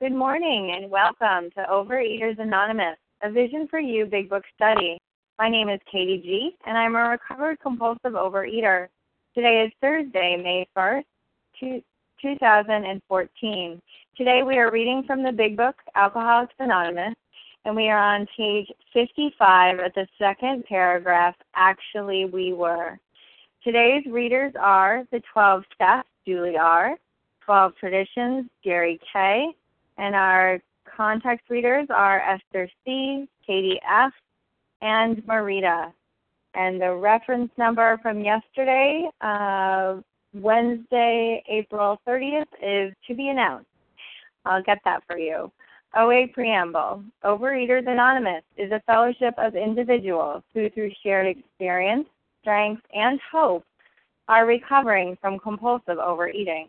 Good morning and welcome to Overeaters Anonymous, a Vision for You Big Book study. My name is Katie G, and I'm a recovered compulsive overeater. Today is Thursday, May 1st, 2014. Today we are reading from the Big Book, Alcoholics Anonymous, and we are on page 55 at the second paragraph, Actually We Were. Today's readers are the 12 Steps, Julie R., 12 Traditions, Gary K., and our context readers are Esther C., Katie F., and Marita. And the reference number from yesterday, uh, Wednesday, April 30th, is to be announced. I'll get that for you. OA Preamble Overeaters Anonymous is a fellowship of individuals who, through shared experience, strength, and hope, are recovering from compulsive overeating.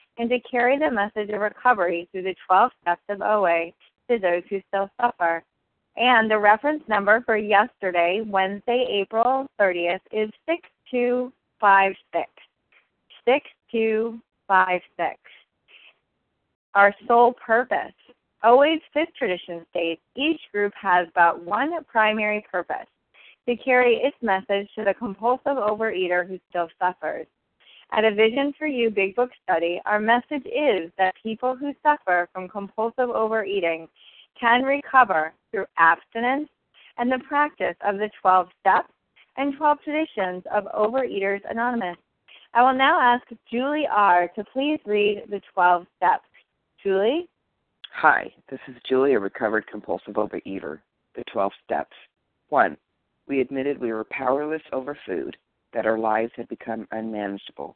and to carry the message of recovery through the 12 steps of OA to those who still suffer. And the reference number for yesterday, Wednesday, April 30th, is 6256. 6256. Our sole purpose. OA's fifth tradition states each group has but one primary purpose to carry its message to the compulsive overeater who still suffers. At a Vision for You Big Book study, our message is that people who suffer from compulsive overeating can recover through abstinence and the practice of the 12 steps and 12 traditions of Overeaters Anonymous. I will now ask Julie R. to please read the 12 steps. Julie? Hi, this is Julie, a recovered compulsive overeater. The 12 steps. 1. We admitted we were powerless over food, that our lives had become unmanageable.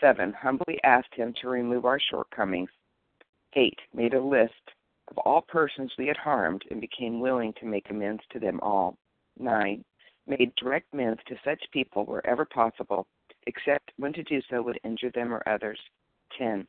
7. Humbly asked him to remove our shortcomings. 8. Made a list of all persons we had harmed and became willing to make amends to them all. 9. Made direct amends to such people wherever possible, except when to do so would injure them or others. 10.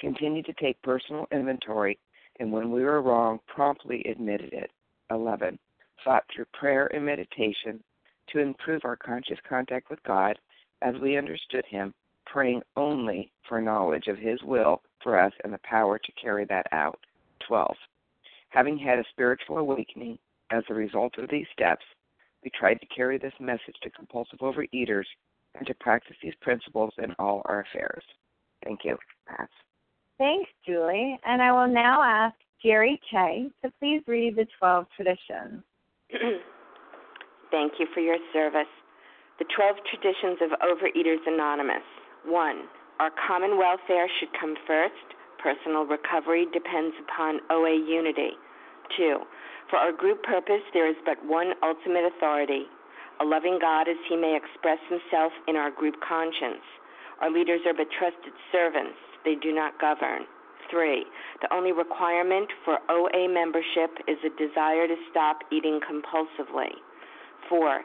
Continued to take personal inventory and when we were wrong, promptly admitted it. 11. Sought through prayer and meditation to improve our conscious contact with God as we understood him, praying only for knowledge of his will for us and the power to carry that out. 12. Having had a spiritual awakening as a result of these steps, we tried to carry this message to compulsive overeaters and to practice these principles in all our affairs. Thank you. Pass. Thanks, Julie. And I will now ask Jerry K. to please read the 12 traditions. Thank you for your service. The 12 traditions of Overeaters Anonymous. 1. Our common welfare should come first. Personal recovery depends upon OA unity. 2. For our group purpose, there is but one ultimate authority a loving God as he may express himself in our group conscience. Our leaders are but trusted servants, they do not govern. 3. The only requirement for OA membership is a desire to stop eating compulsively. 4.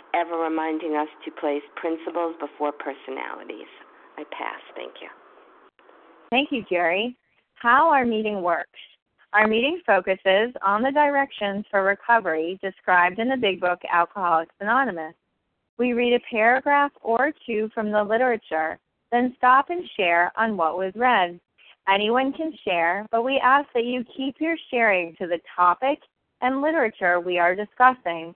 ever reminding us to place principles before personalities. I pass. Thank you. Thank you, Jerry. How our meeting works. Our meeting focuses on the directions for recovery described in the Big Book Alcoholics Anonymous. We read a paragraph or two from the literature, then stop and share on what was read. Anyone can share, but we ask that you keep your sharing to the topic and literature we are discussing,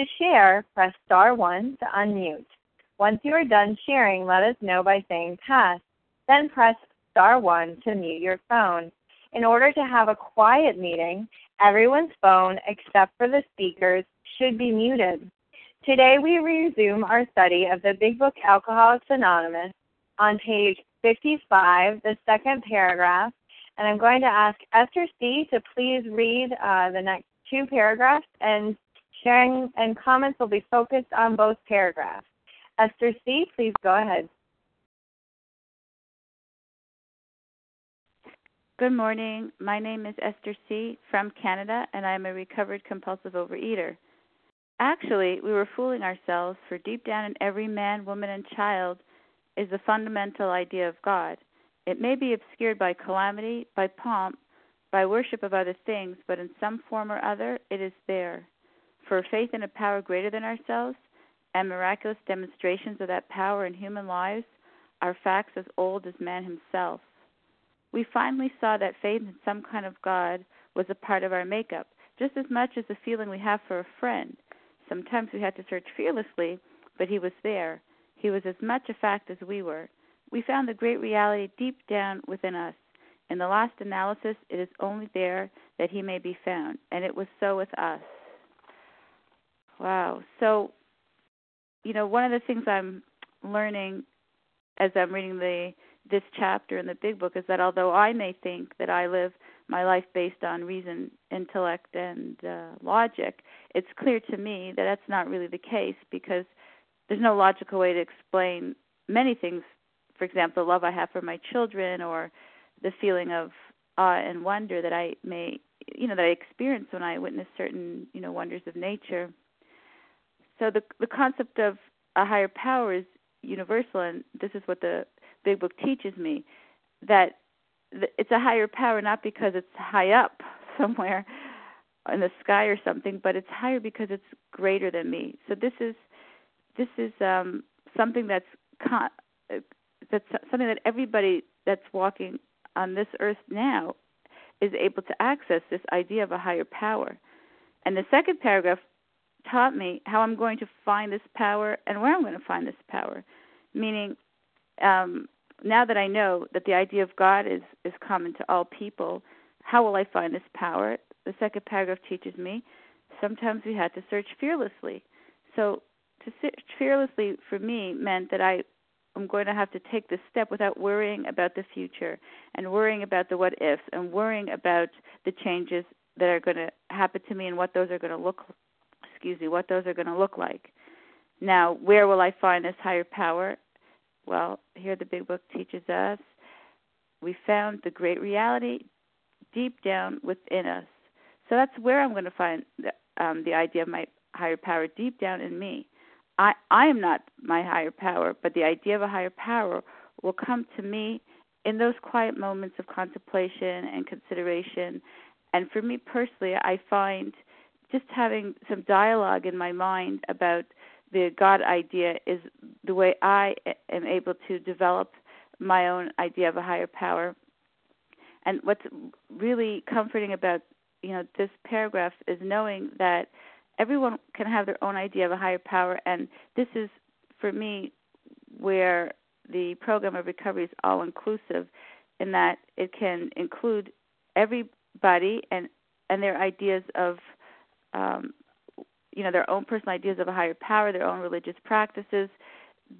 To share, press star 1 to unmute. Once you are done sharing, let us know by saying pass. Then press star 1 to mute your phone in order to have a quiet meeting, everyone's phone except for the speakers should be muted. Today we resume our study of the Big Book Alcoholics Anonymous on page 55, the second paragraph, and I'm going to ask Esther C. to please read uh, the next two paragraphs, and sharing and comments will be focused on both paragraphs. Esther C., please go ahead. Good morning. My name is Esther C. from Canada, and I am a recovered compulsive overeater. Actually, we were fooling ourselves, for deep down in every man, woman, and child is the fundamental idea of God. It may be obscured by calamity, by pomp, by worship of other things, but in some form or other it is there. For faith in a power greater than ourselves and miraculous demonstrations of that power in human lives are facts as old as man himself we finally saw that faith in some kind of God was a part of our makeup, just as much as the feeling we have for a friend. Sometimes we had to search fearlessly, but he was there. He was as much a fact as we were. We found the great reality deep down within us. In the last analysis, it is only there that he may be found, and it was so with us. Wow. So, you know, one of the things I'm learning as I'm reading the this chapter in the big book is that although I may think that I live my life based on reason, intellect, and uh, logic, it's clear to me that that's not really the case because there's no logical way to explain many things. For example, the love I have for my children, or the feeling of awe and wonder that I may, you know, that I experience when I witness certain, you know, wonders of nature. So the the concept of a higher power is universal, and this is what the Big Book teaches me that it's a higher power not because it's high up somewhere in the sky or something, but it's higher because it's greater than me. So this is this is um, something that's con- that's something that everybody that's walking on this earth now is able to access this idea of a higher power. And the second paragraph taught me how I'm going to find this power and where I'm going to find this power, meaning um, now that I know that the idea of God is is common to all people, how will I find this power? The second paragraph teaches me sometimes we had to search fearlessly. So to search fearlessly for me meant that I am going to have to take this step without worrying about the future and worrying about the what ifs and worrying about the changes that are going to happen to me and what those are going to look excuse me what those are going to look like. Now, where will I find this higher power? Well, here the big book teaches us we found the great reality deep down within us. So that's where I'm going to find the, um, the idea of my higher power deep down in me. I I am not my higher power, but the idea of a higher power will come to me in those quiet moments of contemplation and consideration. And for me personally, I find just having some dialogue in my mind about the God idea is the way I am able to develop my own idea of a higher power. And what's really comforting about you know this paragraph is knowing that everyone can have their own idea of a higher power, and this is for me where the program of recovery is all inclusive, in that it can include everybody and and their ideas of um, you know their own personal ideas of a higher power, their own religious practices.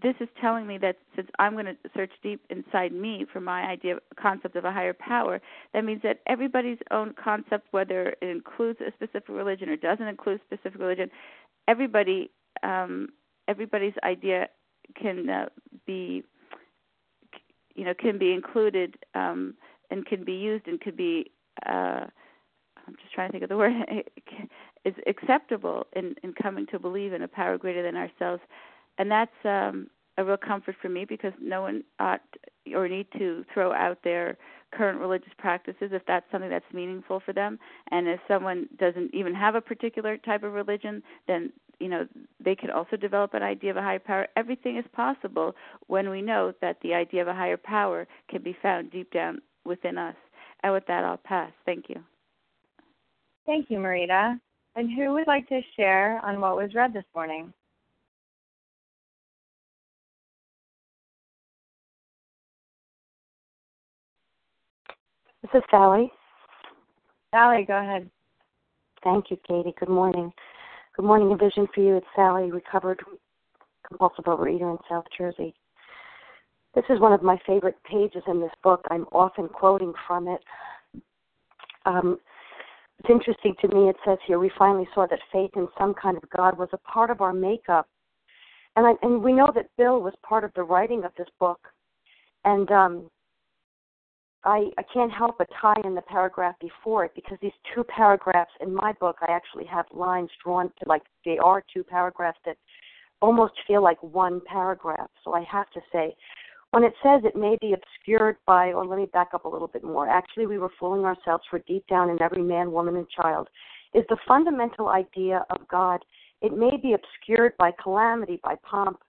This is telling me that since I'm going to search deep inside me for my idea concept of a higher power, that means that everybody's own concept, whether it includes a specific religion or doesn't include a specific religion, everybody um, everybody's idea can uh, be you know can be included um, and can be used and could be uh, I'm just trying to think of the word is acceptable in in coming to believe in a power greater than ourselves, and that's um, a real comfort for me because no one ought or need to throw out their current religious practices if that's something that's meaningful for them. And if someone doesn't even have a particular type of religion then you know they can also develop an idea of a higher power. Everything is possible when we know that the idea of a higher power can be found deep down within us. And with that i'll pass. Thank you. Thank you marita and who would like to share on what was read this morning This is Sally. Sally, go ahead. Thank you, Katie. Good morning. Good morning, a vision for you. It's Sally, recovered compulsive overeater in South Jersey. This is one of my favorite pages in this book. I'm often quoting from it. Um, it's interesting to me. It says here, we finally saw that faith in some kind of God was a part of our makeup. And, I, and we know that Bill was part of the writing of this book. And um, I, I can't help but tie in the paragraph before it because these two paragraphs in my book, I actually have lines drawn to like they are two paragraphs that almost feel like one paragraph. So I have to say, when it says it may be obscured by, or let me back up a little bit more. Actually, we were fooling ourselves for deep down in every man, woman, and child is the fundamental idea of God. It may be obscured by calamity, by pomp,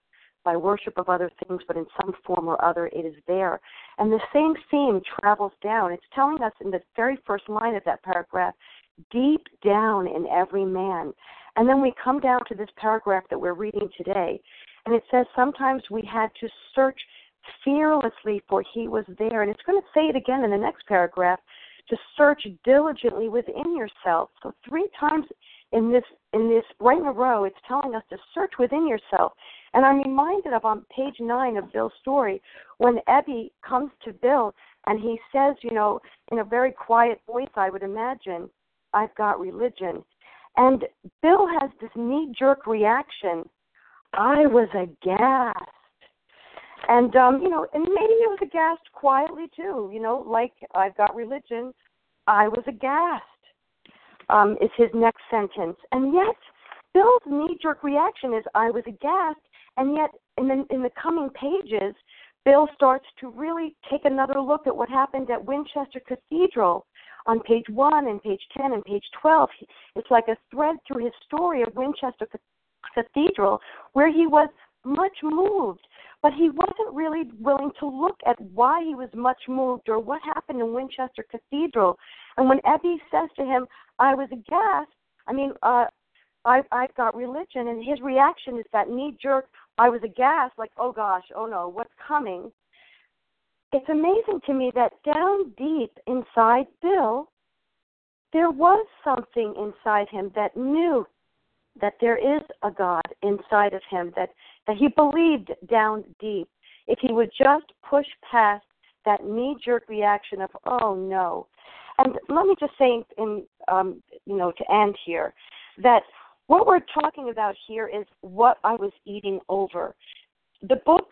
by worship of other things, but in some form or other it is there. And the same theme travels down. It's telling us in the very first line of that paragraph, deep down in every man. And then we come down to this paragraph that we're reading today, and it says sometimes we had to search fearlessly for he was there. And it's going to say it again in the next paragraph to search diligently within yourself. So three times in this in this right in a row, it's telling us to search within yourself. And I'm reminded of on page nine of Bill's story when Ebby comes to Bill and he says, you know, in a very quiet voice, I would imagine, I've got religion. And Bill has this knee jerk reaction. I was aghast. And um, you know, and maybe he was aghast quietly too, you know, like I've got religion. I was aghast. Um, is his next sentence. And yet Bill's knee jerk reaction is I was aghast and yet, in the, in the coming pages, Bill starts to really take another look at what happened at Winchester Cathedral on page 1 and page 10 and page 12. It's like a thread through his story of Winchester Cathedral where he was much moved, but he wasn't really willing to look at why he was much moved or what happened in Winchester Cathedral. And when Ebby says to him, I was aghast, I mean, uh, I, I've got religion, and his reaction is that knee jerk, I was aghast, like, oh gosh, oh no, what's coming? It's amazing to me that down deep inside Bill, there was something inside him that knew that there is a God inside of him, that, that he believed down deep. If he would just push past that knee jerk reaction of, oh no. And let me just say, in, um, you know, to end here, that what we're talking about here is what I was eating over. The book,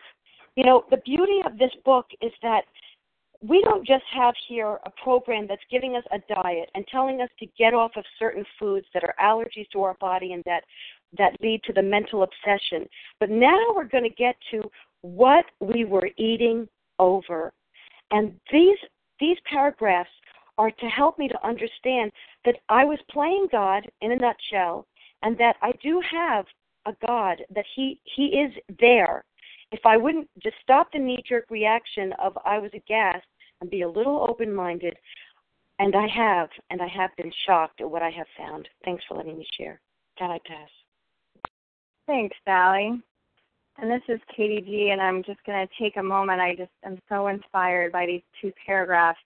you know, the beauty of this book is that we don't just have here a program that's giving us a diet and telling us to get off of certain foods that are allergies to our body and that that lead to the mental obsession. But now we're going to get to what we were eating over. And these these paragraphs are to help me to understand that I was playing God in a nutshell and that I do have a God that he he is there. If I wouldn't just stop the knee jerk reaction of I was aghast and be a little open minded, and I have, and I have been shocked at what I have found. Thanks for letting me share. Can I pass? Thanks, Sally. And this is Katie G, and I'm just going to take a moment. I just am so inspired by these two paragraphs.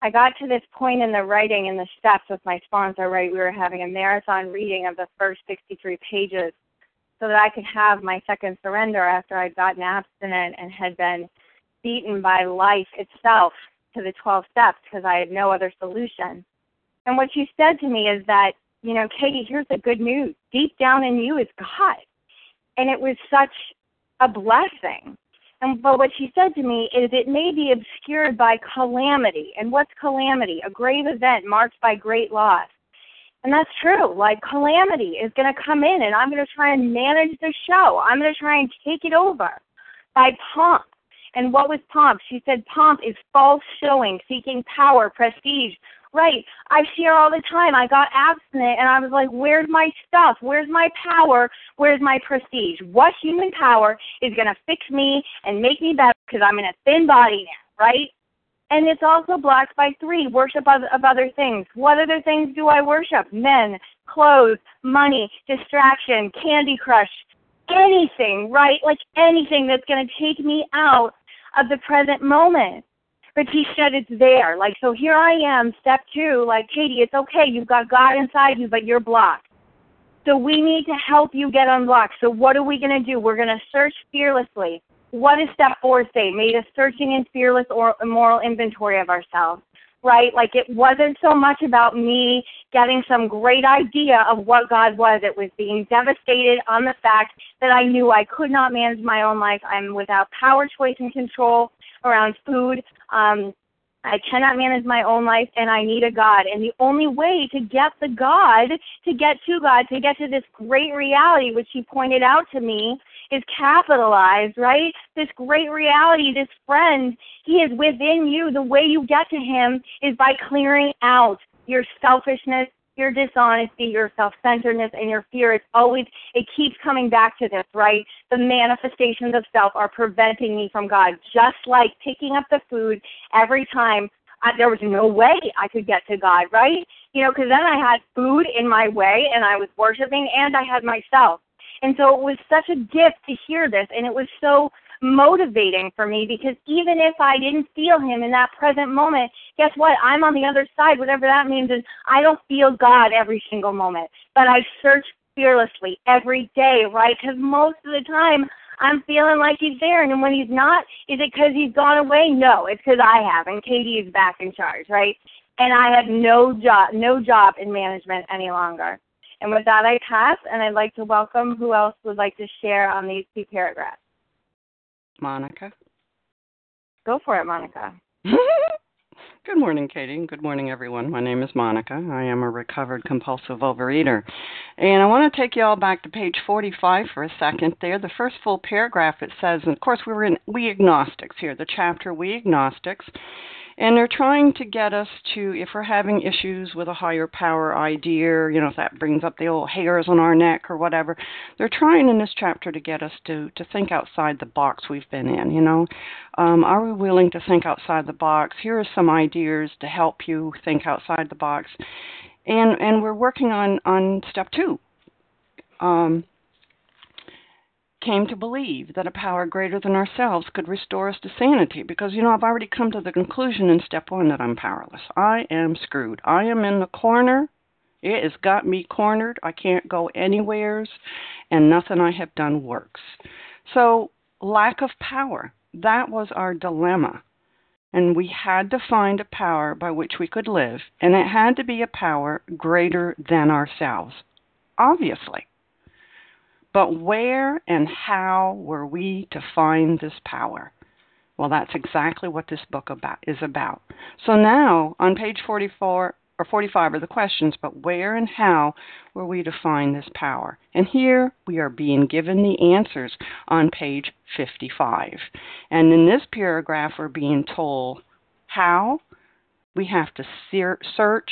I got to this point in the writing in the steps with my sponsor, right? We were having a marathon reading of the first 63 pages so that I could have my second surrender after I'd gotten abstinent and had been beaten by life itself to the 12 steps because I had no other solution. And what she said to me is that, you know, Katie, here's the good news. Deep down in you is God. And it was such a blessing. And but what she said to me is it may be obscured by calamity. And what's calamity? A grave event marked by great loss. And that's true. Like calamity is going to come in and I'm going to try and manage the show. I'm going to try and take it over by pomp. And what was pomp? She said pomp is false showing, seeking power, prestige. Right. I her all the time. I got abstinent and I was like, where's my stuff? Where's my power? Where's my prestige? What human power is going to fix me and make me better because I'm in a thin body now, right? And it's also blocked by three worship of, of other things. What other things do I worship? Men, clothes, money, distraction, Candy Crush, anything, right? Like anything that's going to take me out of the present moment. But he said it's there. Like, so here I am, step two, like, Katie, it's okay. You've got God inside you, but you're blocked. So we need to help you get unblocked. So what are we going to do? We're going to search fearlessly. What does step four say? Made a searching and fearless or moral inventory of ourselves right? Like it wasn't so much about me getting some great idea of what God was. It was being devastated on the fact that I knew I could not manage my own life. I'm without power, choice, and control around food. Um, I cannot manage my own life and I need a God. And the only way to get the God, to get to God, to get to this great reality, which He pointed out to me, is capitalized, right? This great reality, this friend, he is within you. The way you get to him is by clearing out your selfishness, your dishonesty, your self-centeredness, and your fear. It's always, it keeps coming back to this, right? The manifestations of self are preventing me from God. Just like picking up the food every time I, there was no way I could get to God, right? You know, because then I had food in my way and I was worshiping and I had myself. And so it was such a gift to hear this, and it was so motivating for me because even if I didn't feel him in that present moment, guess what? I'm on the other side, whatever that means is I don't feel God every single moment, but I search fearlessly every day, right? Because most of the time I'm feeling like he's there, and when he's not, is it because he's gone away? No, it's because I have, and Katie is back in charge, right? And I have no job, no job in management any longer. And with that, I pass, and I'd like to welcome who else would like to share on these two paragraphs. Monica. Go for it, Monica. Good morning, Katie. Good morning, everyone. My name is Monica. I am a recovered compulsive overeater. And I want to take you all back to page 45 for a second there. The first full paragraph it says, and of course, we were in We Agnostics here, the chapter We Agnostics. And they're trying to get us to, if we're having issues with a higher power idea, you know, if that brings up the old hairs on our neck or whatever, they're trying in this chapter to get us to to think outside the box we've been in. You know, um, are we willing to think outside the box? Here are some ideas to help you think outside the box, and and we're working on on step two. Um, came to believe that a power greater than ourselves could restore us to sanity because you know I've already come to the conclusion in step 1 that I'm powerless. I am screwed. I am in the corner. It has got me cornered. I can't go anywheres and nothing I have done works. So, lack of power. That was our dilemma. And we had to find a power by which we could live, and it had to be a power greater than ourselves. Obviously. But where and how were we to find this power? Well, that's exactly what this book about is about. So now on page 44 or 45 are the questions, but where and how were we to find this power? And here we are being given the answers on page 55. And in this paragraph, we're being told how we have to search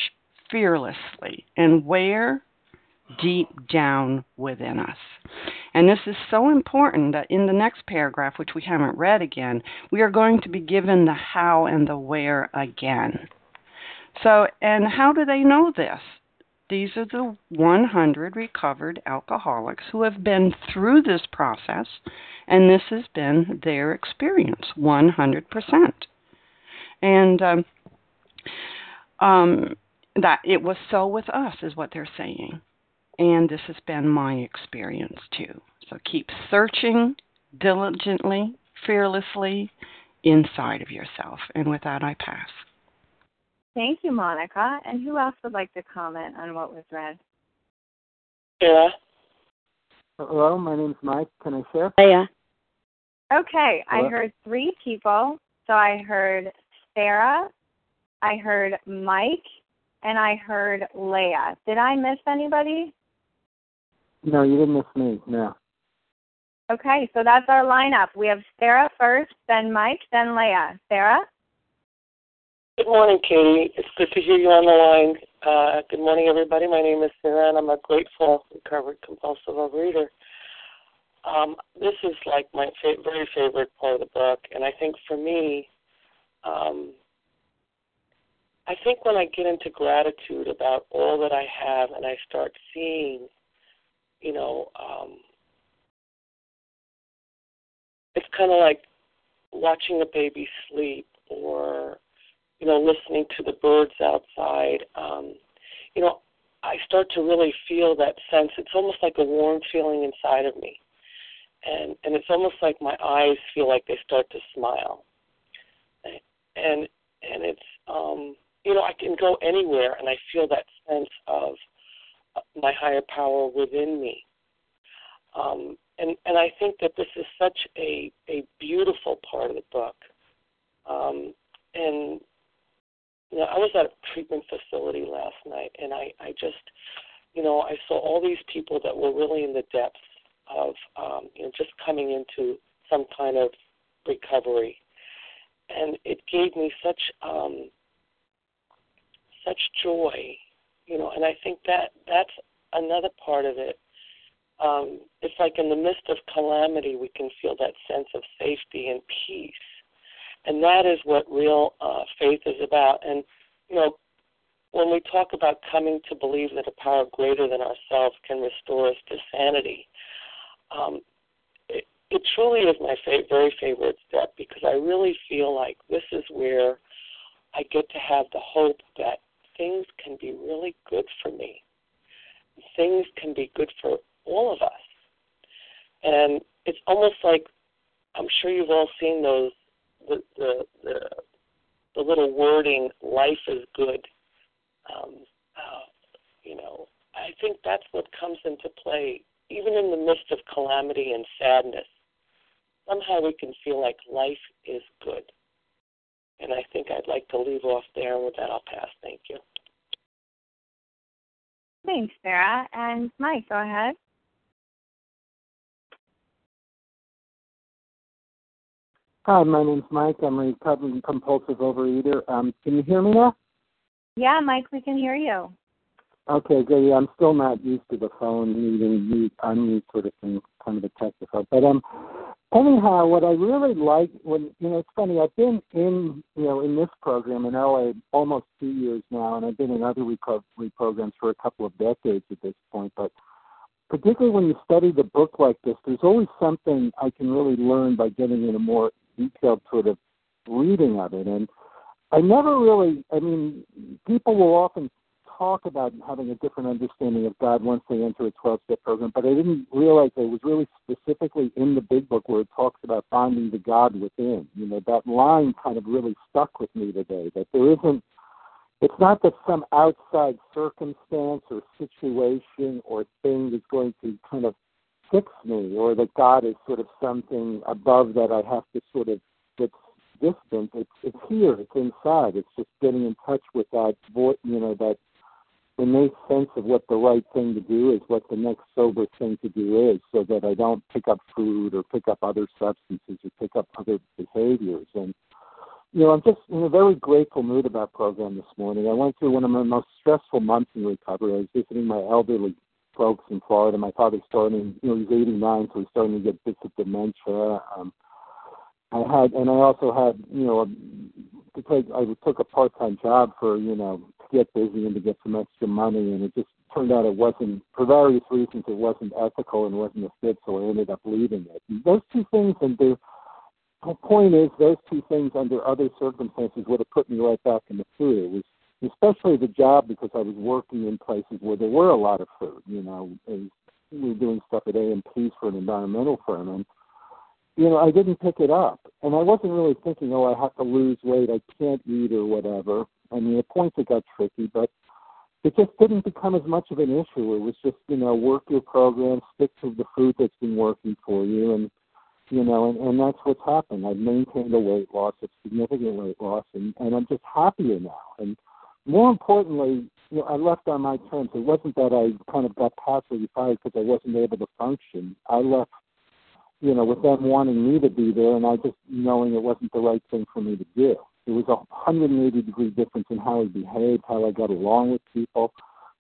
fearlessly and where deep down within us. And this is so important that in the next paragraph, which we haven't read again, we are going to be given the how and the where again. So, and how do they know this? These are the 100 recovered alcoholics who have been through this process, and this has been their experience 100%. And um, um, that it was so with us, is what they're saying. And this has been my experience too. So keep searching diligently, fearlessly inside of yourself. And with that, I pass. Thank you, Monica. And who else would like to comment on what was read? Yeah. Hello, my name's Mike. Can I share? Yeah. Okay, Hello? I heard three people. So I heard Sarah, I heard Mike, and I heard Leah. Did I miss anybody? No, you didn't miss me. No. Okay, so that's our lineup. We have Sarah first, then Mike, then Leah. Sarah? Good morning, Katie. It's good to hear you on the line. Uh, good morning, everybody. My name is Sarah, and I'm a grateful recovered compulsive overeater. Um, this is like my fa- very favorite part of the book, and I think for me, um, I think when I get into gratitude about all that I have, and I start seeing, you know, um, it's kind of like watching a baby sleep or you know, listening to the birds outside, um, you know, I start to really feel that sense. It's almost like a warm feeling inside of me. And and it's almost like my eyes feel like they start to smile. And and it's um you know, I can go anywhere and I feel that sense of my higher power within me. Um, and and I think that this is such a a beautiful part of the book. Um, and you know, I was at a treatment facility last night, and I, I just, you know, I saw all these people that were really in the depths of, um, you know, just coming into some kind of recovery, and it gave me such, um, such joy, you know, and I think that that's another part of it. Um, it's like in the midst of calamity, we can feel that sense of safety and peace and that is what real uh, faith is about. And you know, when we talk about coming to believe that a power greater than ourselves can restore us to sanity, um, it, it truly is my fa- very favorite step because I really feel like this is where I get to have the hope that things can be really good for me. Things can be good for all of us. And it's almost like I'm sure you've all seen those the the the, the little wording "life is good." Um, uh, you know, I think that's what comes into play, even in the midst of calamity and sadness. Somehow we can feel like life is good. And I think I'd like to leave off there. And with that, I'll pass. Thank you. Thanks, Sarah. And Mike, go ahead. Hi, my name's Mike. I'm a recovering compulsive overeater. Um, can you hear me now? Yeah, Mike, we can hear you. Okay, good. Yeah, I'm still not used to the phone needing mute, unmute sort of thing, kind of a technical. But um, anyhow, what I really like when you know, it's funny. I've been in you know in this program in LA almost two years now, and I've been in other recovery programs for a couple of decades at this point. But particularly when you study the book like this, there's always something I can really learn by getting in a more detailed sort of reading of it. And I never really, I mean, people will often talk about having a different understanding of God once they enter a 12 step program, but I didn't realize it was really specifically in the big book where it talks about finding the God within. You know, that line kind of really stuck with me today that there isn't, it's not that some outside circumstance or situation or thing is going to kind of fix me or that God is sort of something above that I have to sort of that's distant. It's it's here. It's inside. It's just getting in touch with that voice, you know, that innate sense of what the right thing to do is, what the next sober thing to do is, so that I don't pick up food or pick up other substances or pick up other behaviors. And you know, I'm just in a very grateful mood about program this morning. I went through one of my most stressful months in recovery. I was visiting my elderly folks in Florida. My father's starting, you know, he's 89, so he's starting to get bits of dementia. Um, I had, and I also had, you know, to I took a part-time job for, you know, get busy and to get some extra money, and it just turned out it wasn't, for various reasons, it wasn't ethical and wasn't a fit, so I ended up leaving it. And those two things, and the, point is, those two things under other circumstances would have put me right back in the food. It was especially the job because I was working in places where there were a lot of food. You know, and we were doing stuff at A&P for an environmental firm, and you know, I didn't pick it up, and I wasn't really thinking, oh, I have to lose weight, I can't eat or whatever. I mean, at points it got tricky, but it just didn't become as much of an issue. It was just, you know, work your program, stick to the food that's been working for you, and you know, and, and that's what's happened. I've maintained a weight loss, a significant weight loss, and, and I'm just happier now. And more importantly, you know, I left on my terms. It wasn't that I kind of got passively fired because I wasn't able to function. I left, you know, with them wanting me to be there, and I just knowing it wasn't the right thing for me to do. It was a 180 degree difference in how I behaved, how I got along with people,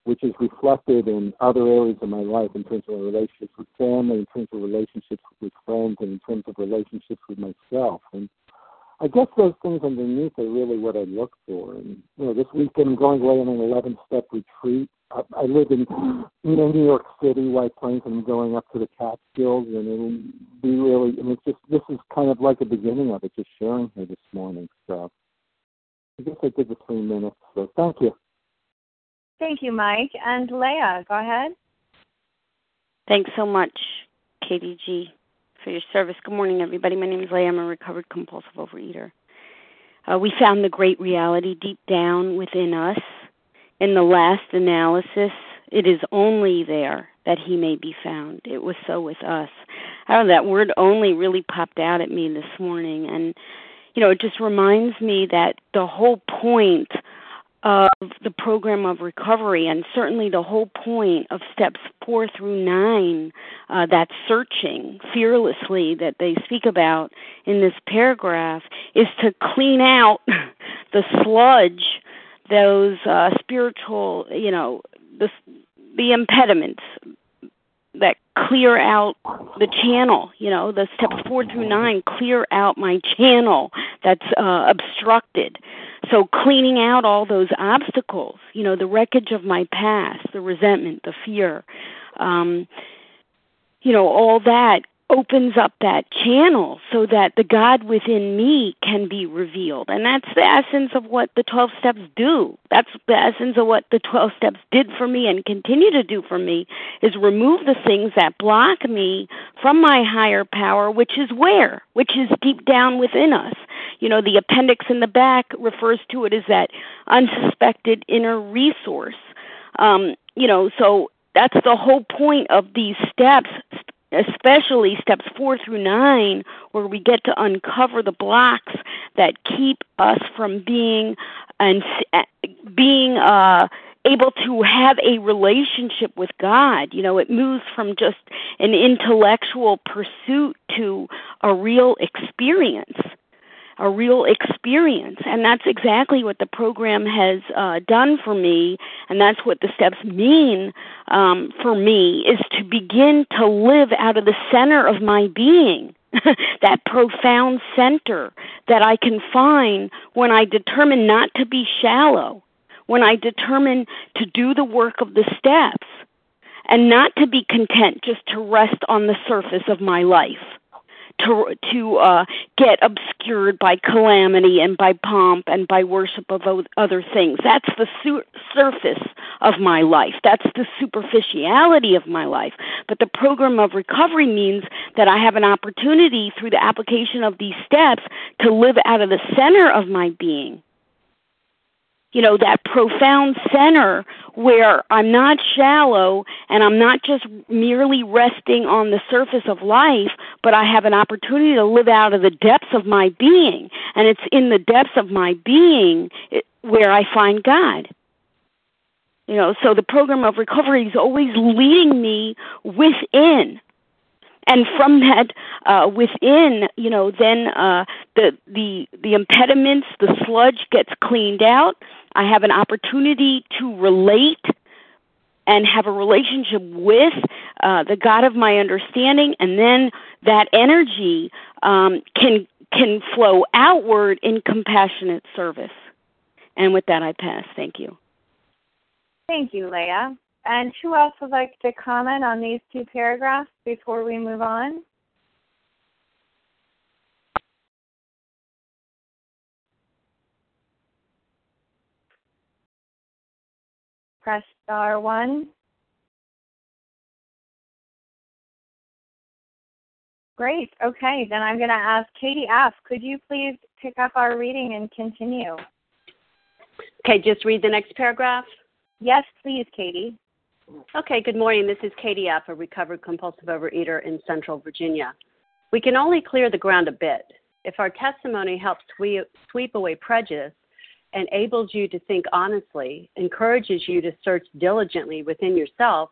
which is reflected in other areas of my life in terms of relationships with family, in terms of relationships with friends, and in terms of relationships with myself. And I guess those things underneath are really what I look for. And you know, this weekend I'm going away on an 11 step retreat. I, I live in you know New York City, White Plains, and I'm going up to the Catskills, and it'll be really. And it's just this is kind of like the beginning of it, just sharing here this morning. So I guess I did the three minutes. So thank you. Thank you, Mike and Leah. Go ahead. Thanks so much, Katie G for your service. Good morning, everybody. My name is Leah. I'm a recovered compulsive overeater. Uh, we found the great reality deep down within us. In the last analysis, it is only there that he may be found. It was so with us. I don't know, that word only really popped out at me this morning. And, you know, it just reminds me that the whole point of the program of recovery, and certainly the whole point of steps four through nine, uh, that searching fearlessly that they speak about in this paragraph, is to clean out the sludge, those uh, spiritual, you know, the the impediments that clear out the channel you know the steps four through nine clear out my channel that's uh, obstructed so cleaning out all those obstacles, you know, the wreckage of my past, the resentment, the fear, um, you know, all that opens up that channel so that the God within me can be revealed. And that's the essence of what the 12 steps do. That's the essence of what the 12 steps did for me and continue to do for me is remove the things that block me from my higher power, which is where? Which is deep down within us. You know, the appendix in the back refers to it as that unsuspected inner resource. Um, you know, so that's the whole point of these steps especially steps four through nine, where we get to uncover the blocks that keep us from being and being uh, able to have a relationship with God. You know, it moves from just an intellectual pursuit to a real experience a real experience. And that's exactly what the program has uh, done for me, and that's what the steps mean um, for me, is to begin to live out of the center of my being. that profound center that I can find when I determine not to be shallow, when I determine to do the work of the steps, and not to be content just to rest on the surface of my life to to uh, get obscured by calamity and by pomp and by worship of other things. That's the su- surface of my life. That's the superficiality of my life. But the program of recovery means that I have an opportunity through the application of these steps to live out of the center of my being you know, that profound center where I'm not shallow and I'm not just merely resting on the surface of life, but I have an opportunity to live out of the depths of my being. And it's in the depths of my being where I find God. You know, so the program of recovery is always leading me within and from that uh, within, you know, then uh, the the the impediments, the sludge gets cleaned out. I have an opportunity to relate and have a relationship with uh, the God of my understanding, and then that energy um, can can flow outward in compassionate service. And with that, I pass. Thank you. Thank you, Leah. And who else would like to comment on these two paragraphs before we move on? Press star one. Great. Okay, then I'm going to ask Katie F. Could you please pick up our reading and continue? Okay, just read the next paragraph. Yes, please, Katie. Okay, good morning. This is Katie F., a recovered compulsive overeater in Central Virginia. We can only clear the ground a bit. If our testimony helps sweep away prejudice, enables you to think honestly, encourages you to search diligently within yourself,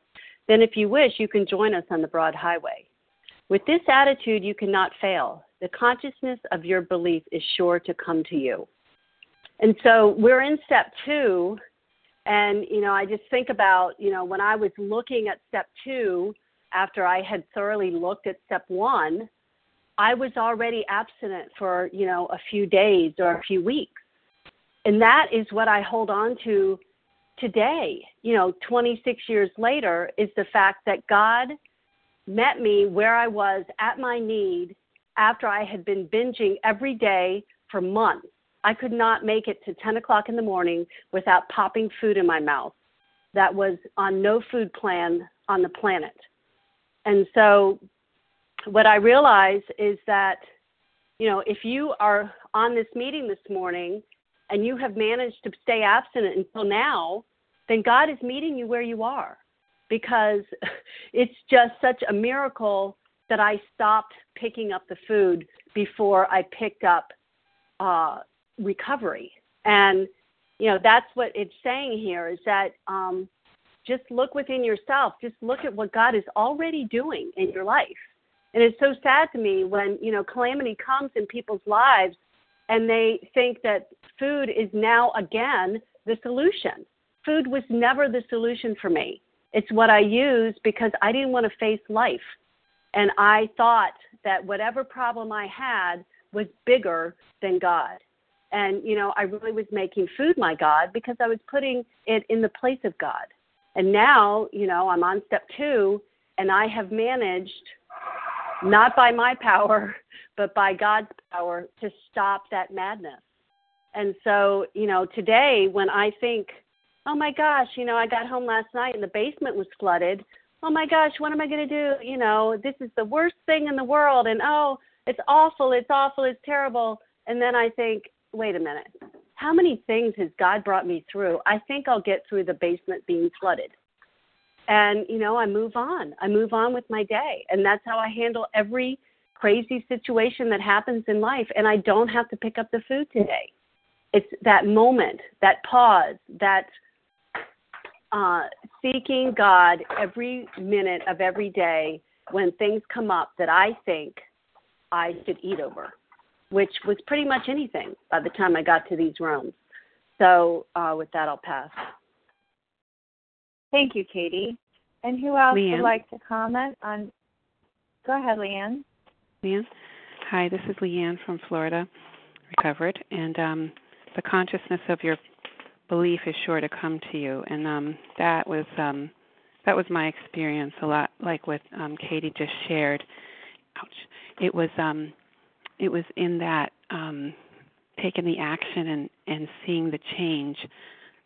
then if you wish, you can join us on the broad highway. With this attitude, you cannot fail. The consciousness of your belief is sure to come to you. And so we're in step two, and, you know, I just think about, you know, when I was looking at step two, after I had thoroughly looked at step one, I was already abstinent for, you know, a few days or a few weeks. And that is what I hold on to today, you know, 26 years later, is the fact that God met me where I was at my need after I had been binging every day for months I could not make it to 10 o'clock in the morning without popping food in my mouth. That was on no food plan on the planet. And so, what I realize is that, you know, if you are on this meeting this morning and you have managed to stay abstinent until now, then God is meeting you where you are because it's just such a miracle that I stopped picking up the food before I picked up uh, recovery. And, you know, that's what it's saying here is that um, just look within yourself. Just look at what God is already doing in your life. And it's so sad to me when, you know, calamity comes in people's lives and they think that food is now again the solution. Food was never the solution for me. It's what I used because I didn't want to face life. And I thought that whatever problem I had was bigger than God. And, you know, I really was making food my God because I was putting it in the place of God. And now, you know, I'm on step two and I have managed, not by my power, but by God's power, to stop that madness. And so, you know, today when I think, oh my gosh, you know, I got home last night and the basement was flooded. Oh my gosh, what am I going to do? You know, this is the worst thing in the world. And oh, it's awful, it's awful, it's terrible. And then I think, wait a minute. How many things has God brought me through? I think I'll get through the basement being flooded. And, you know, I move on. I move on with my day. And that's how I handle every crazy situation that happens in life. And I don't have to pick up the food today. It's that moment, that pause, that uh, seeking God every minute of every day when things come up that I think I should eat over which was pretty much anything by the time I got to these rooms. So uh, with that, I'll pass. Thank you, Katie. And who else Leanne. would like to comment on? Go ahead, Leanne. Leanne, hi. This is Leanne from Florida, recovered, and um, the consciousness of your belief is sure to come to you, and um, that was um, that was my experience. A lot like what um, Katie just shared. Ouch! It was um, it was in that um, taking the action and and seeing the change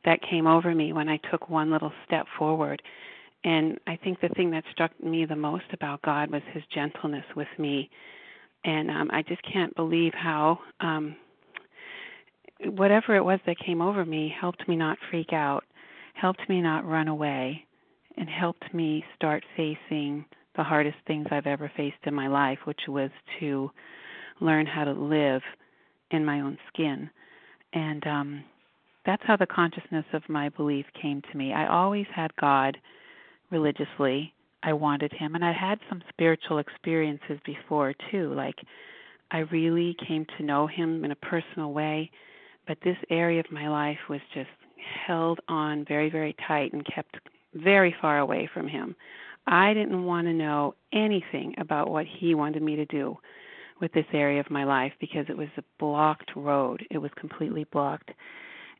that came over me when I took one little step forward. And I think the thing that struck me the most about God was His gentleness with me, and um, I just can't believe how um, whatever it was that came over me helped me not freak out, helped me not run away, and helped me start facing the hardest things I've ever faced in my life, which was to learn how to live in my own skin. And um that's how the consciousness of my belief came to me. I always had God religiously. I wanted him and I had some spiritual experiences before too, like I really came to know him in a personal way, but this area of my life was just held on very very tight and kept very far away from him. I didn't want to know anything about what he wanted me to do with this area of my life because it was a blocked road. It was completely blocked.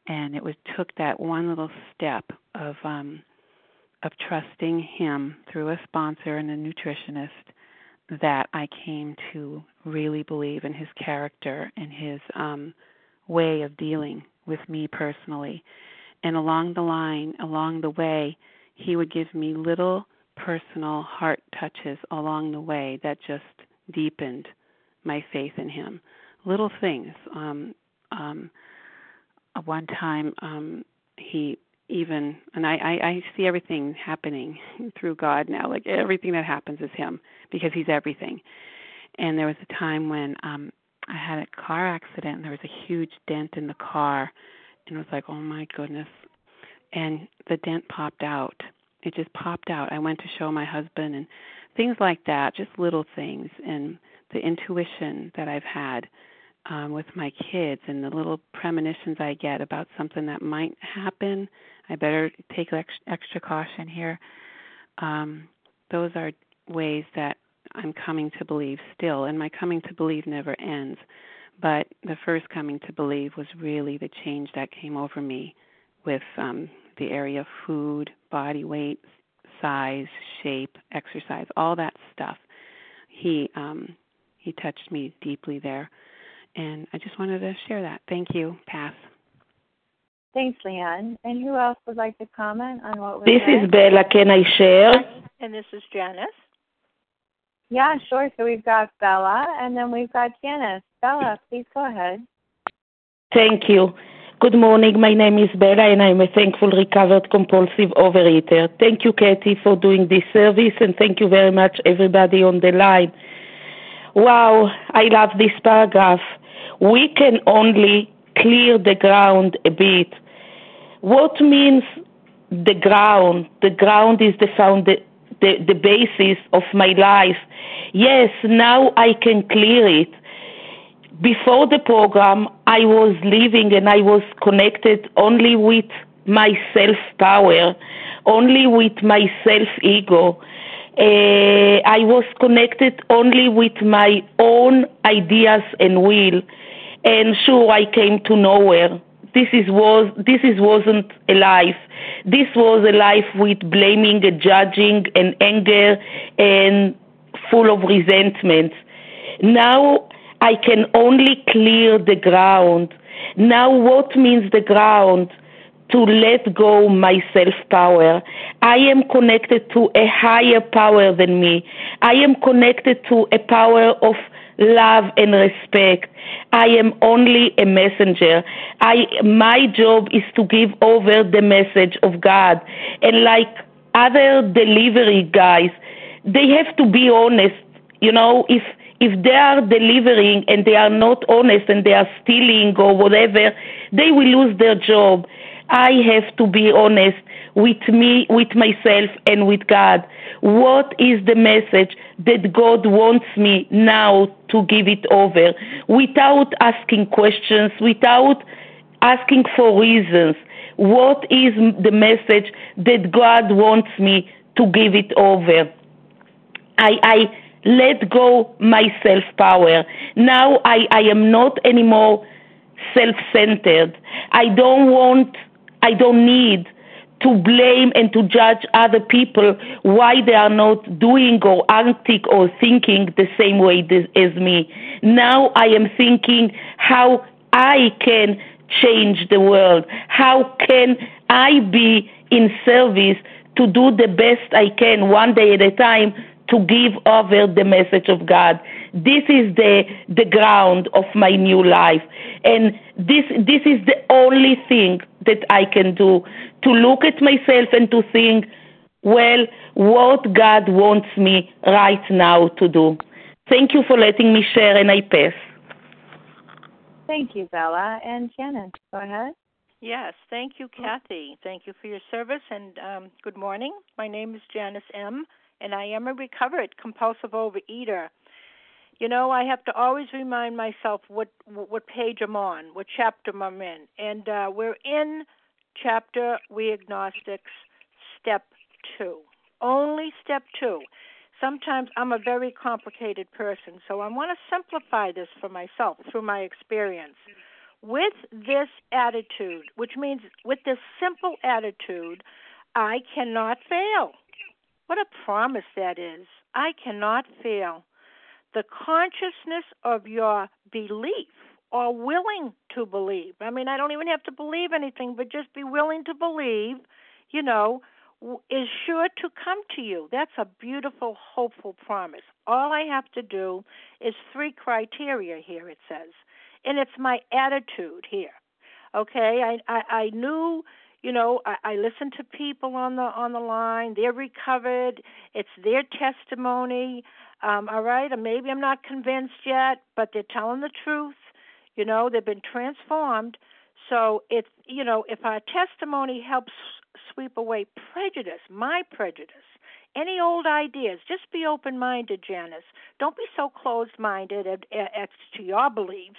And it was took that one little step of um of trusting him through a sponsor and a nutritionist that I came to really believe in his character and his um way of dealing with me personally. And along the line, along the way, he would give me little personal heart touches along the way that just deepened my faith in him. Little things. Um, um, one time, um, he even and I, I I see everything happening through God now. Like everything that happens is Him because He's everything. And there was a time when um I had a car accident and there was a huge dent in the car, and it was like, oh my goodness. And the dent popped out it just popped out. I went to show my husband and things like that, just little things and the intuition that I've had um with my kids and the little premonitions I get about something that might happen. I better take extra caution here. Um those are ways that I'm coming to believe still and my coming to believe never ends. But the first coming to believe was really the change that came over me with um the area of food, body weight, size, shape, exercise, all that stuff. He um he touched me deeply there. And I just wanted to share that. Thank you. Pass. Thanks, Leanne. And who else would like to comment on what was This read? is Bella. Can I share? And this is Janice. Yeah, sure. So we've got Bella and then we've got Janice. Bella, please go ahead. Thank you. Good morning. My name is Bella, and I'm a thankful recovered compulsive overeater. Thank you, Katie, for doing this service, and thank you very much, everybody on the line. Wow, I love this paragraph. We can only clear the ground a bit. What means the ground? The ground is the found the, the basis of my life. Yes, now I can clear it before the program, I was living and I was connected only with my self power, only with my self ego. Uh, I was connected only with my own ideas and will, and sure, I came to nowhere. This is was this is wasn't a life. This was a life with blaming, and judging, and anger, and full of resentment. Now I can only clear the ground. Now, what means the ground? To let go my self power. I am connected to a higher power than me. I am connected to a power of love and respect. I am only a messenger. I my job is to give over the message of God. And like other delivery guys, they have to be honest. You know, if if they are delivering and they are not honest and they are stealing or whatever, they will lose their job. I have to be honest with me, with myself, and with God. What is the message that God wants me now to give it over without asking questions, without asking for reasons? What is the message that God wants me to give it over? I, I let go my self power. Now I, I am not anymore self centered. I don't want, I don't need to blame and to judge other people why they are not doing or acting or thinking the same way as me. Now I am thinking how I can change the world. How can I be in service to do the best I can one day at a time to give over the message of God. This is the the ground of my new life, and this this is the only thing that I can do to look at myself and to think, well, what God wants me right now to do. Thank you for letting me share, and I pass. Thank you, Bella and Shannon. Go ahead. Yes, thank you, Kathy. Thank you for your service and um, good morning. My name is Janice M and I am a recovered compulsive overeater. You know, I have to always remind myself what what page I'm on, what chapter I'm in, and uh, we're in chapter We Agnostics, step two. Only step two. Sometimes I'm a very complicated person, so I want to simplify this for myself through my experience. With this attitude, which means with this simple attitude, I cannot fail. What a promise that is. I cannot fail. The consciousness of your belief or willing to believe. I mean, I don't even have to believe anything, but just be willing to believe, you know, is sure to come to you. That's a beautiful, hopeful promise. All I have to do is three criteria here, it says. And it's my attitude here. Okay? I, I, I knew you know I, I listen to people on the on the line they're recovered it's their testimony um all right and maybe i'm not convinced yet but they're telling the truth you know they've been transformed so it's you know if our testimony helps sweep away prejudice my prejudice any old ideas just be open minded janice don't be so closed minded as to your beliefs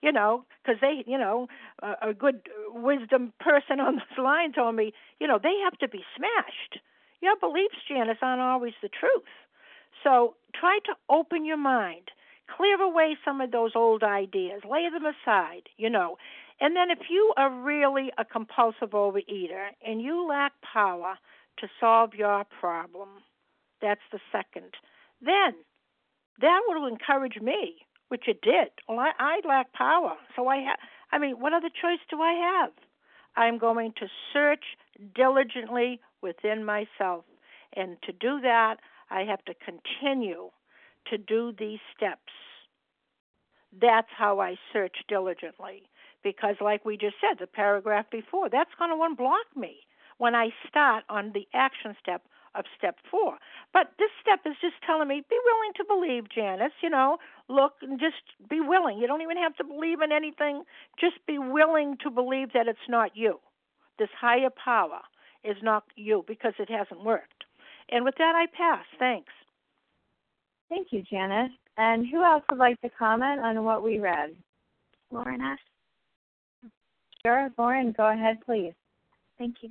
you know, because they, you know, a, a good wisdom person on this line told me, you know, they have to be smashed. Your beliefs, Janice, aren't always the truth. So try to open your mind, clear away some of those old ideas, lay them aside, you know. And then if you are really a compulsive overeater and you lack power to solve your problem, that's the second. Then that will encourage me which it did. Well, I, I lack power, so I have. I mean, what other choice do I have? I'm going to search diligently within myself, and to do that, I have to continue to do these steps. That's how I search diligently. Because, like we just said, the paragraph before, that's going to unblock me when I start on the action step of step four. But this step is just telling me, be willing to believe, Janice. You know, look and just be willing. You don't even have to believe in anything. Just be willing to believe that it's not you. This higher power is not you because it hasn't worked. And with that, I pass. Thanks. Thank you, Janice. And who else would like to comment on what we read? Lauren S. Sure, Lauren, go ahead, please. Thank you.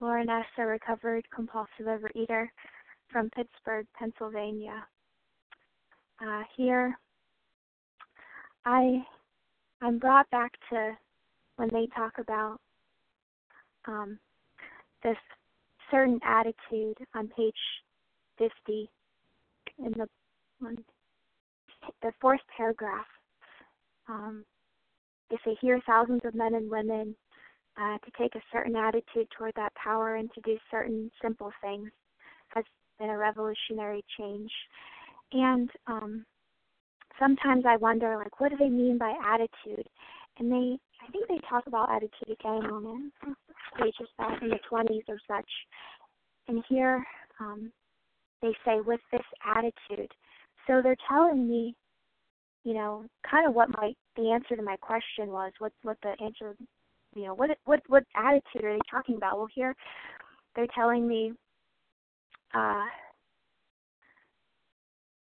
Lauren S., a recovered compulsive overeater from Pittsburgh, Pennsylvania. Uh, here, I I'm brought back to when they talk about um, this certain attitude on page 50 in the one, the fourth paragraph. Um, they say here thousands of men and women uh, to take a certain attitude toward that power and to do certain simple things has been a revolutionary change. And um, sometimes I wonder, like, what do they mean by attitude? And they, I think they talk about attitude again on pages back in the 20s or such. And here um, they say, with this attitude. So they're telling me, you know, kind of what my the answer to my question was, what what the answer you know what what what attitude are they talking about well here they're telling me uh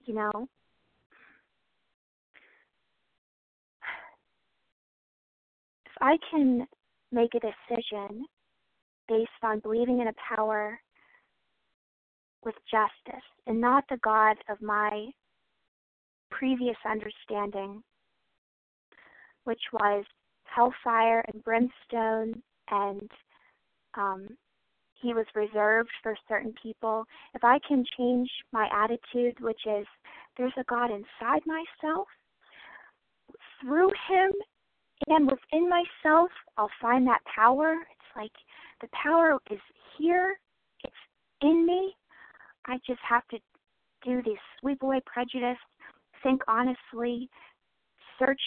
you know if i can make a decision based on believing in a power with justice and not the god of my previous understanding which was hellfire and brimstone and um, he was reserved for certain people. If I can change my attitude, which is there's a God inside myself, through him and within myself, I'll find that power. It's like the power is here, it's in me. I just have to do this sweep away prejudice, think honestly, search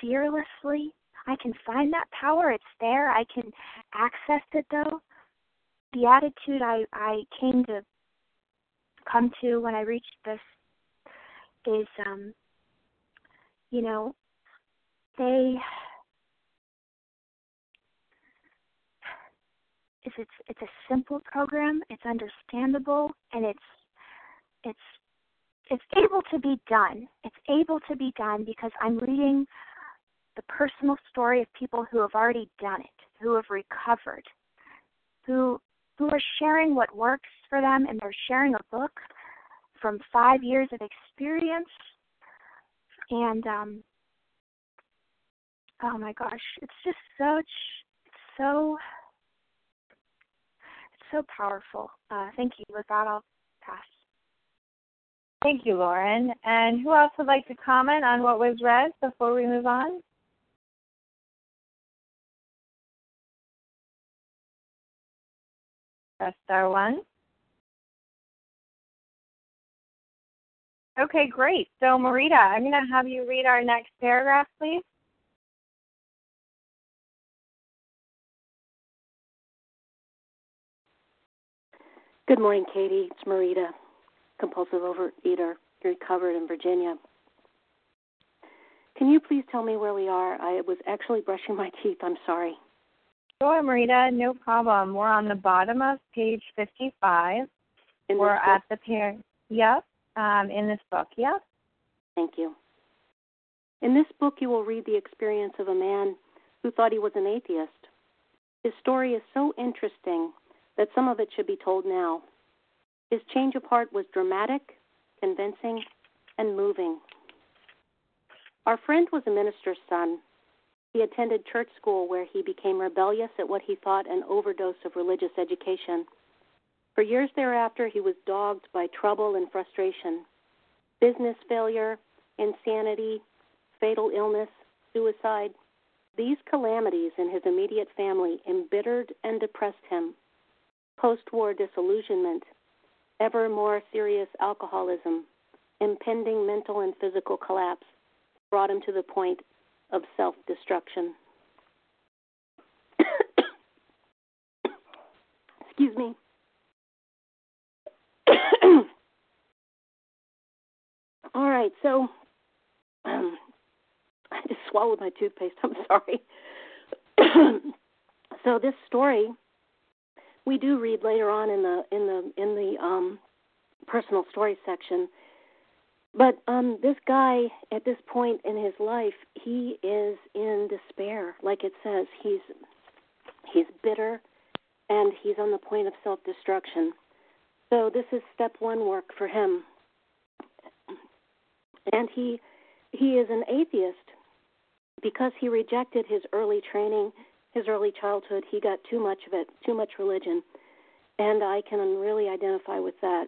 fearlessly. I can find that power. It's there. I can access it though. The attitude I, I came to come to when I reached this is um you know they is it's it's a simple program, it's understandable and it's it's it's able to be done. It's able to be done because I'm reading the personal story of people who have already done it, who have recovered, who who are sharing what works for them and they're sharing a book from five years of experience and um oh my gosh it's just such it's so it's so powerful. Uh thank you with that i'll pass. Thank you lauren. And who else would like to comment on what was read before we move on? Press star one. Okay, great. So, Marita, I'm going to have you read our next paragraph, please. Good morning, Katie. It's Marita, compulsive overeater, recovered in Virginia. Can you please tell me where we are? I was actually brushing my teeth. I'm sorry. Sure, Marita, no problem. We're on the bottom of page 55. In We're at the par. Yep um, in this book. Yep. Thank you. In this book, you will read the experience of a man who thought he was an atheist. His story is so interesting that some of it should be told now. His change of heart was dramatic, convincing, and moving. Our friend was a minister's son. He attended church school where he became rebellious at what he thought an overdose of religious education. For years thereafter, he was dogged by trouble and frustration, business failure, insanity, fatal illness, suicide. These calamities in his immediate family embittered and depressed him. Post war disillusionment, ever more serious alcoholism, impending mental and physical collapse brought him to the point of self destruction. Excuse me. All right, so um, I just swallowed my toothpaste. I'm sorry. so this story we do read later on in the in the in the um, personal story section. But um, this guy, at this point in his life, he is in despair. Like it says, he's he's bitter, and he's on the point of self-destruction. So this is step one work for him. And he he is an atheist because he rejected his early training, his early childhood. He got too much of it, too much religion. And I can really identify with that.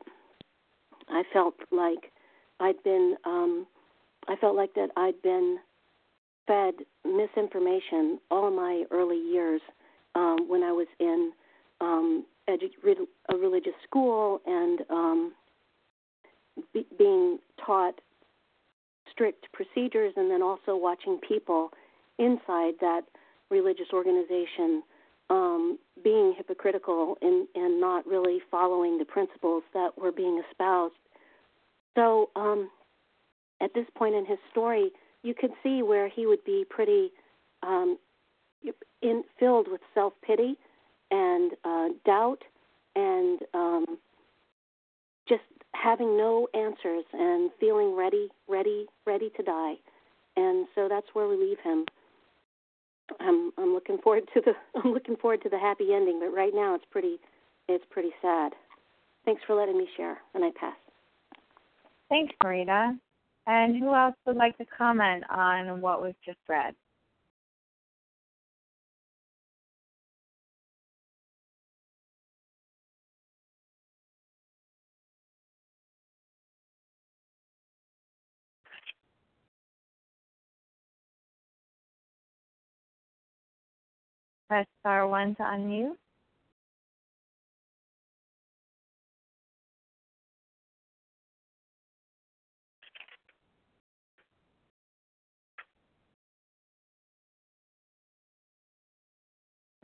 I felt like I'd been um I felt like that I'd been fed misinformation all my early years um when I was in um edu- a religious school and um, be, being taught strict procedures, and then also watching people inside that religious organization um, being hypocritical and, and not really following the principles that were being espoused. So, um, at this point in his story, you could see where he would be pretty um, in, filled with self pity and uh, doubt and um, just having no answers and feeling ready, ready, ready to die. And so that's where we leave him. I'm I'm looking forward to the I'm looking forward to the happy ending, but right now it's pretty it's pretty sad. Thanks for letting me share, and I pass. Thanks, Marita. And who else would like to comment on what was just read? Press star one to unmute.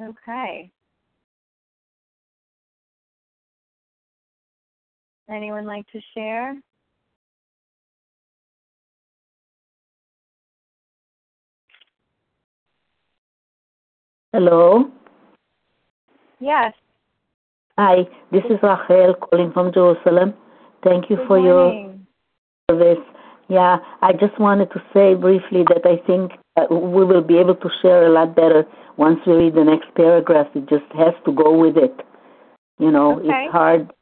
Okay. Anyone like to share? Hello. Yes. Hi, this is Rachel calling from Jerusalem. Thank you Good for morning. your service. Yeah, I just wanted to say briefly that I think uh, we will be able to share a lot better once we read the next paragraph. It just has to go with it. You know, Okay. it's hard.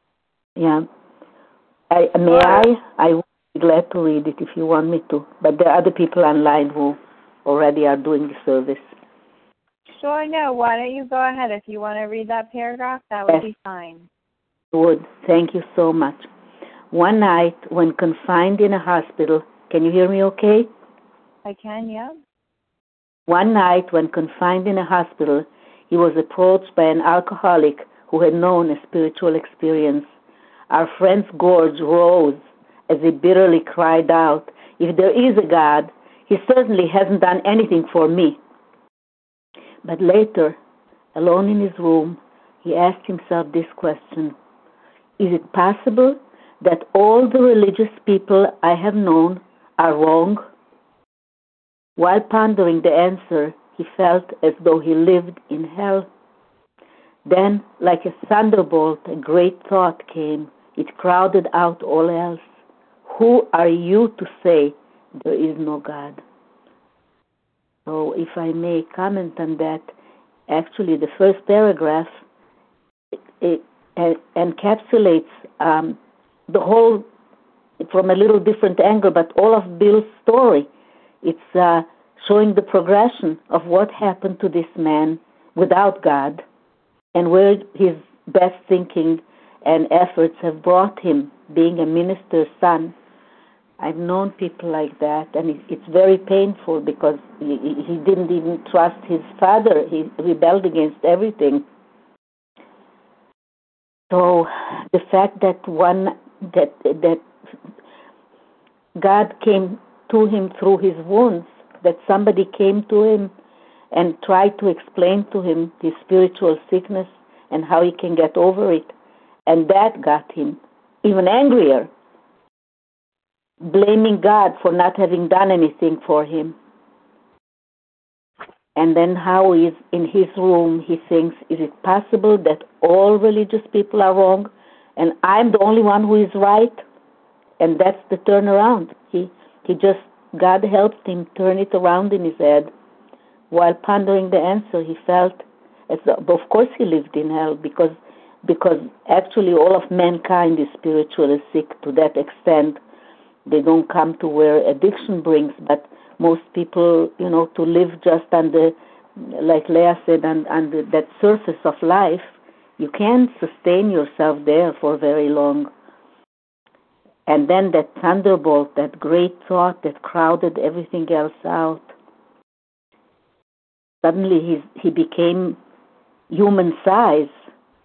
Yeah. I, may I? I would be glad to read it if you want me to. But there are other people online who already are doing the service. Sure, no. Why don't you go ahead if you want to read that paragraph? That would Yes. be fine. Would. Thank you so much. One night, when confined in a hospital, can you hear me okay? I can, yeah. One night, when confined in a hospital, he was approached by an alcoholic who had known a spiritual experience. Our friend's gorge rose as he bitterly cried out, If there is a God, he certainly hasn't done anything for me. But later, alone in his room, he asked himself this question Is it possible that all the religious people I have known are wrong? While pondering the answer, he felt as though he lived in hell. Then, like a thunderbolt, a great thought came. It crowded out all else. Who are you to say there is no God? So, if I may comment on that, actually, the first paragraph it, it encapsulates um, the whole from a little different angle, but all of Bill's story. It's uh, showing the progression of what happened to this man without God and where his best thinking and efforts have brought him, being a minister's son. I've known people like that, and it, it's very painful because he, he didn't even trust his father. He rebelled against everything. So the fact that one that that God came to him through his wounds, that somebody came to him and tried to explain to him his spiritual sickness and how he can get over it, and that got him even angrier, blaming God for not having done anything for him. And then how is in his room he thinks, is it possible that all religious people are wrong and I'm the only one who is right? And that's the turnaround. He he just God helped him turn it around in his head. While pondering the answer, he felt as though, of course he lived in hell because because actually all of mankind is spiritually sick to that extent. They don't come to where addiction brings, but most people, you know, to live just on the, like Leah said, on, on the, that surface of life, you can't sustain yourself there for very long. And then that thunderbolt, that great thought that crowded everything else out. Suddenly he he became human size.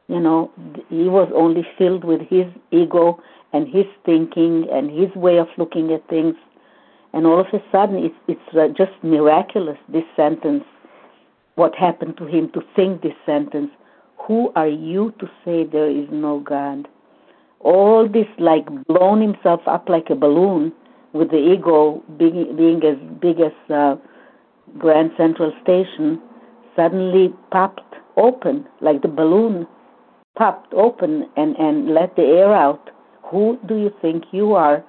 You know, he was only filled with his ego and his thinking and his way of looking at things. And all of a sudden, it's it's just miraculous. This sentence, what happened to him to think this sentence? Who are you to say there is no God? all this like blown himself up like a balloon with the ego being, being as big as uh, Grand Central Station suddenly popped open like the balloon popped open and and let the air out. Who do you think you are?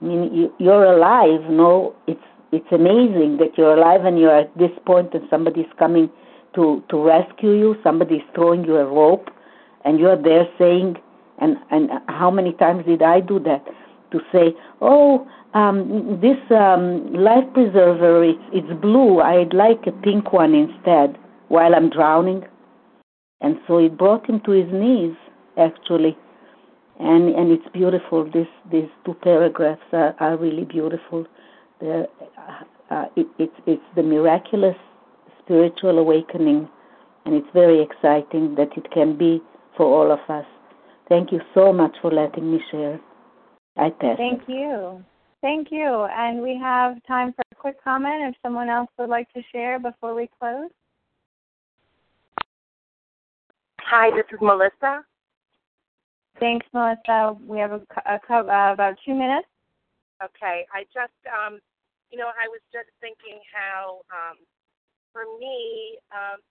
I mean you, you're alive no it's it's amazing that you're alive and you're at this point and somebody's coming to to rescue you somebody's throwing you a rope and you're there saying and and how many times did I do that? To say, oh, um, this um, life preserver it's it's blue. I'd like a pink one instead while I'm drowning, and so it brought him to his knees actually, and and it's beautiful. This these two paragraphs are, are really beautiful. The, uh, uh, it, it's it's the miraculous spiritual awakening, and it's very exciting that it can be for all of us. Thank you so much for letting me share. I pass. Thank you. Thank you. And we have time for a quick comment if someone else would like to share before we close. Hi, this is Melissa. Thanks, Melissa. We have a, a, uh, about two minutes. Okay. I just, um, you know, I was just thinking how, um, for me, um,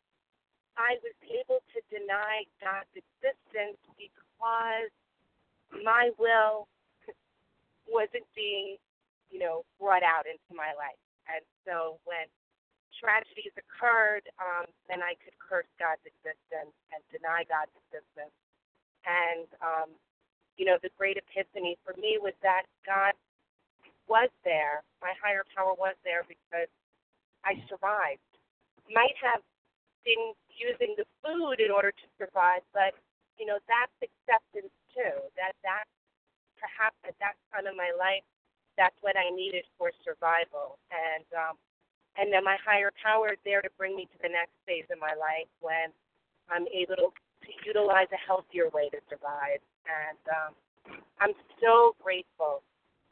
I was able to deny God's existence because my will wasn't being, you know, brought out into my life. And so when tragedies occurred, um, then I could curse God's existence and deny God's existence. And, um, you know, the great epiphany for me was that God was there. My higher power was there because I survived. Might have been using the food in order to survive, but you know that's acceptance too. That that perhaps at that time in my life, that's what I needed for survival. And um, and then my higher power is there to bring me to the next phase in my life when I'm able to, to utilize a healthier way to survive. And um, I'm so grateful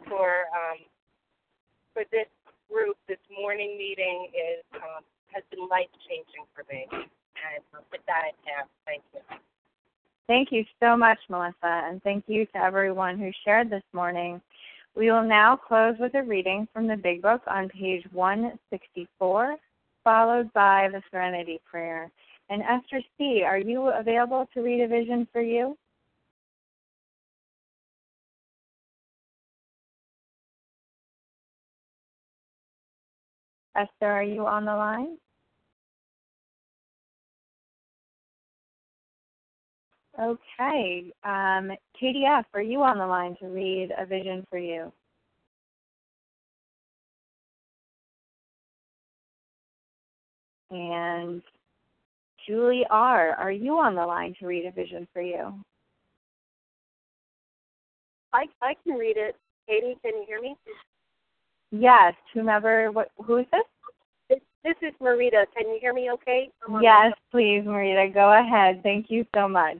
for um, for this group. This morning meeting is um, has been life changing for me. And with that, I have. Thank you. Thank you so much, Melissa, and thank you to everyone who shared this morning. We will now close with a reading from the Big Book on page 164, followed by the Serenity Prayer. And Esther C., are you available to read a vision for you? Esther, are you on the line? Okay. Um, Katie F, are you on the line to read a vision for you? And Julie R., are you on the line to read a vision for you? I I can read it. Katie, can you hear me? Yes. Whomever. What? Who is this? This, this is Marita. Can you hear me? Okay. Yes, please, Marita. Go ahead. Thank you so much.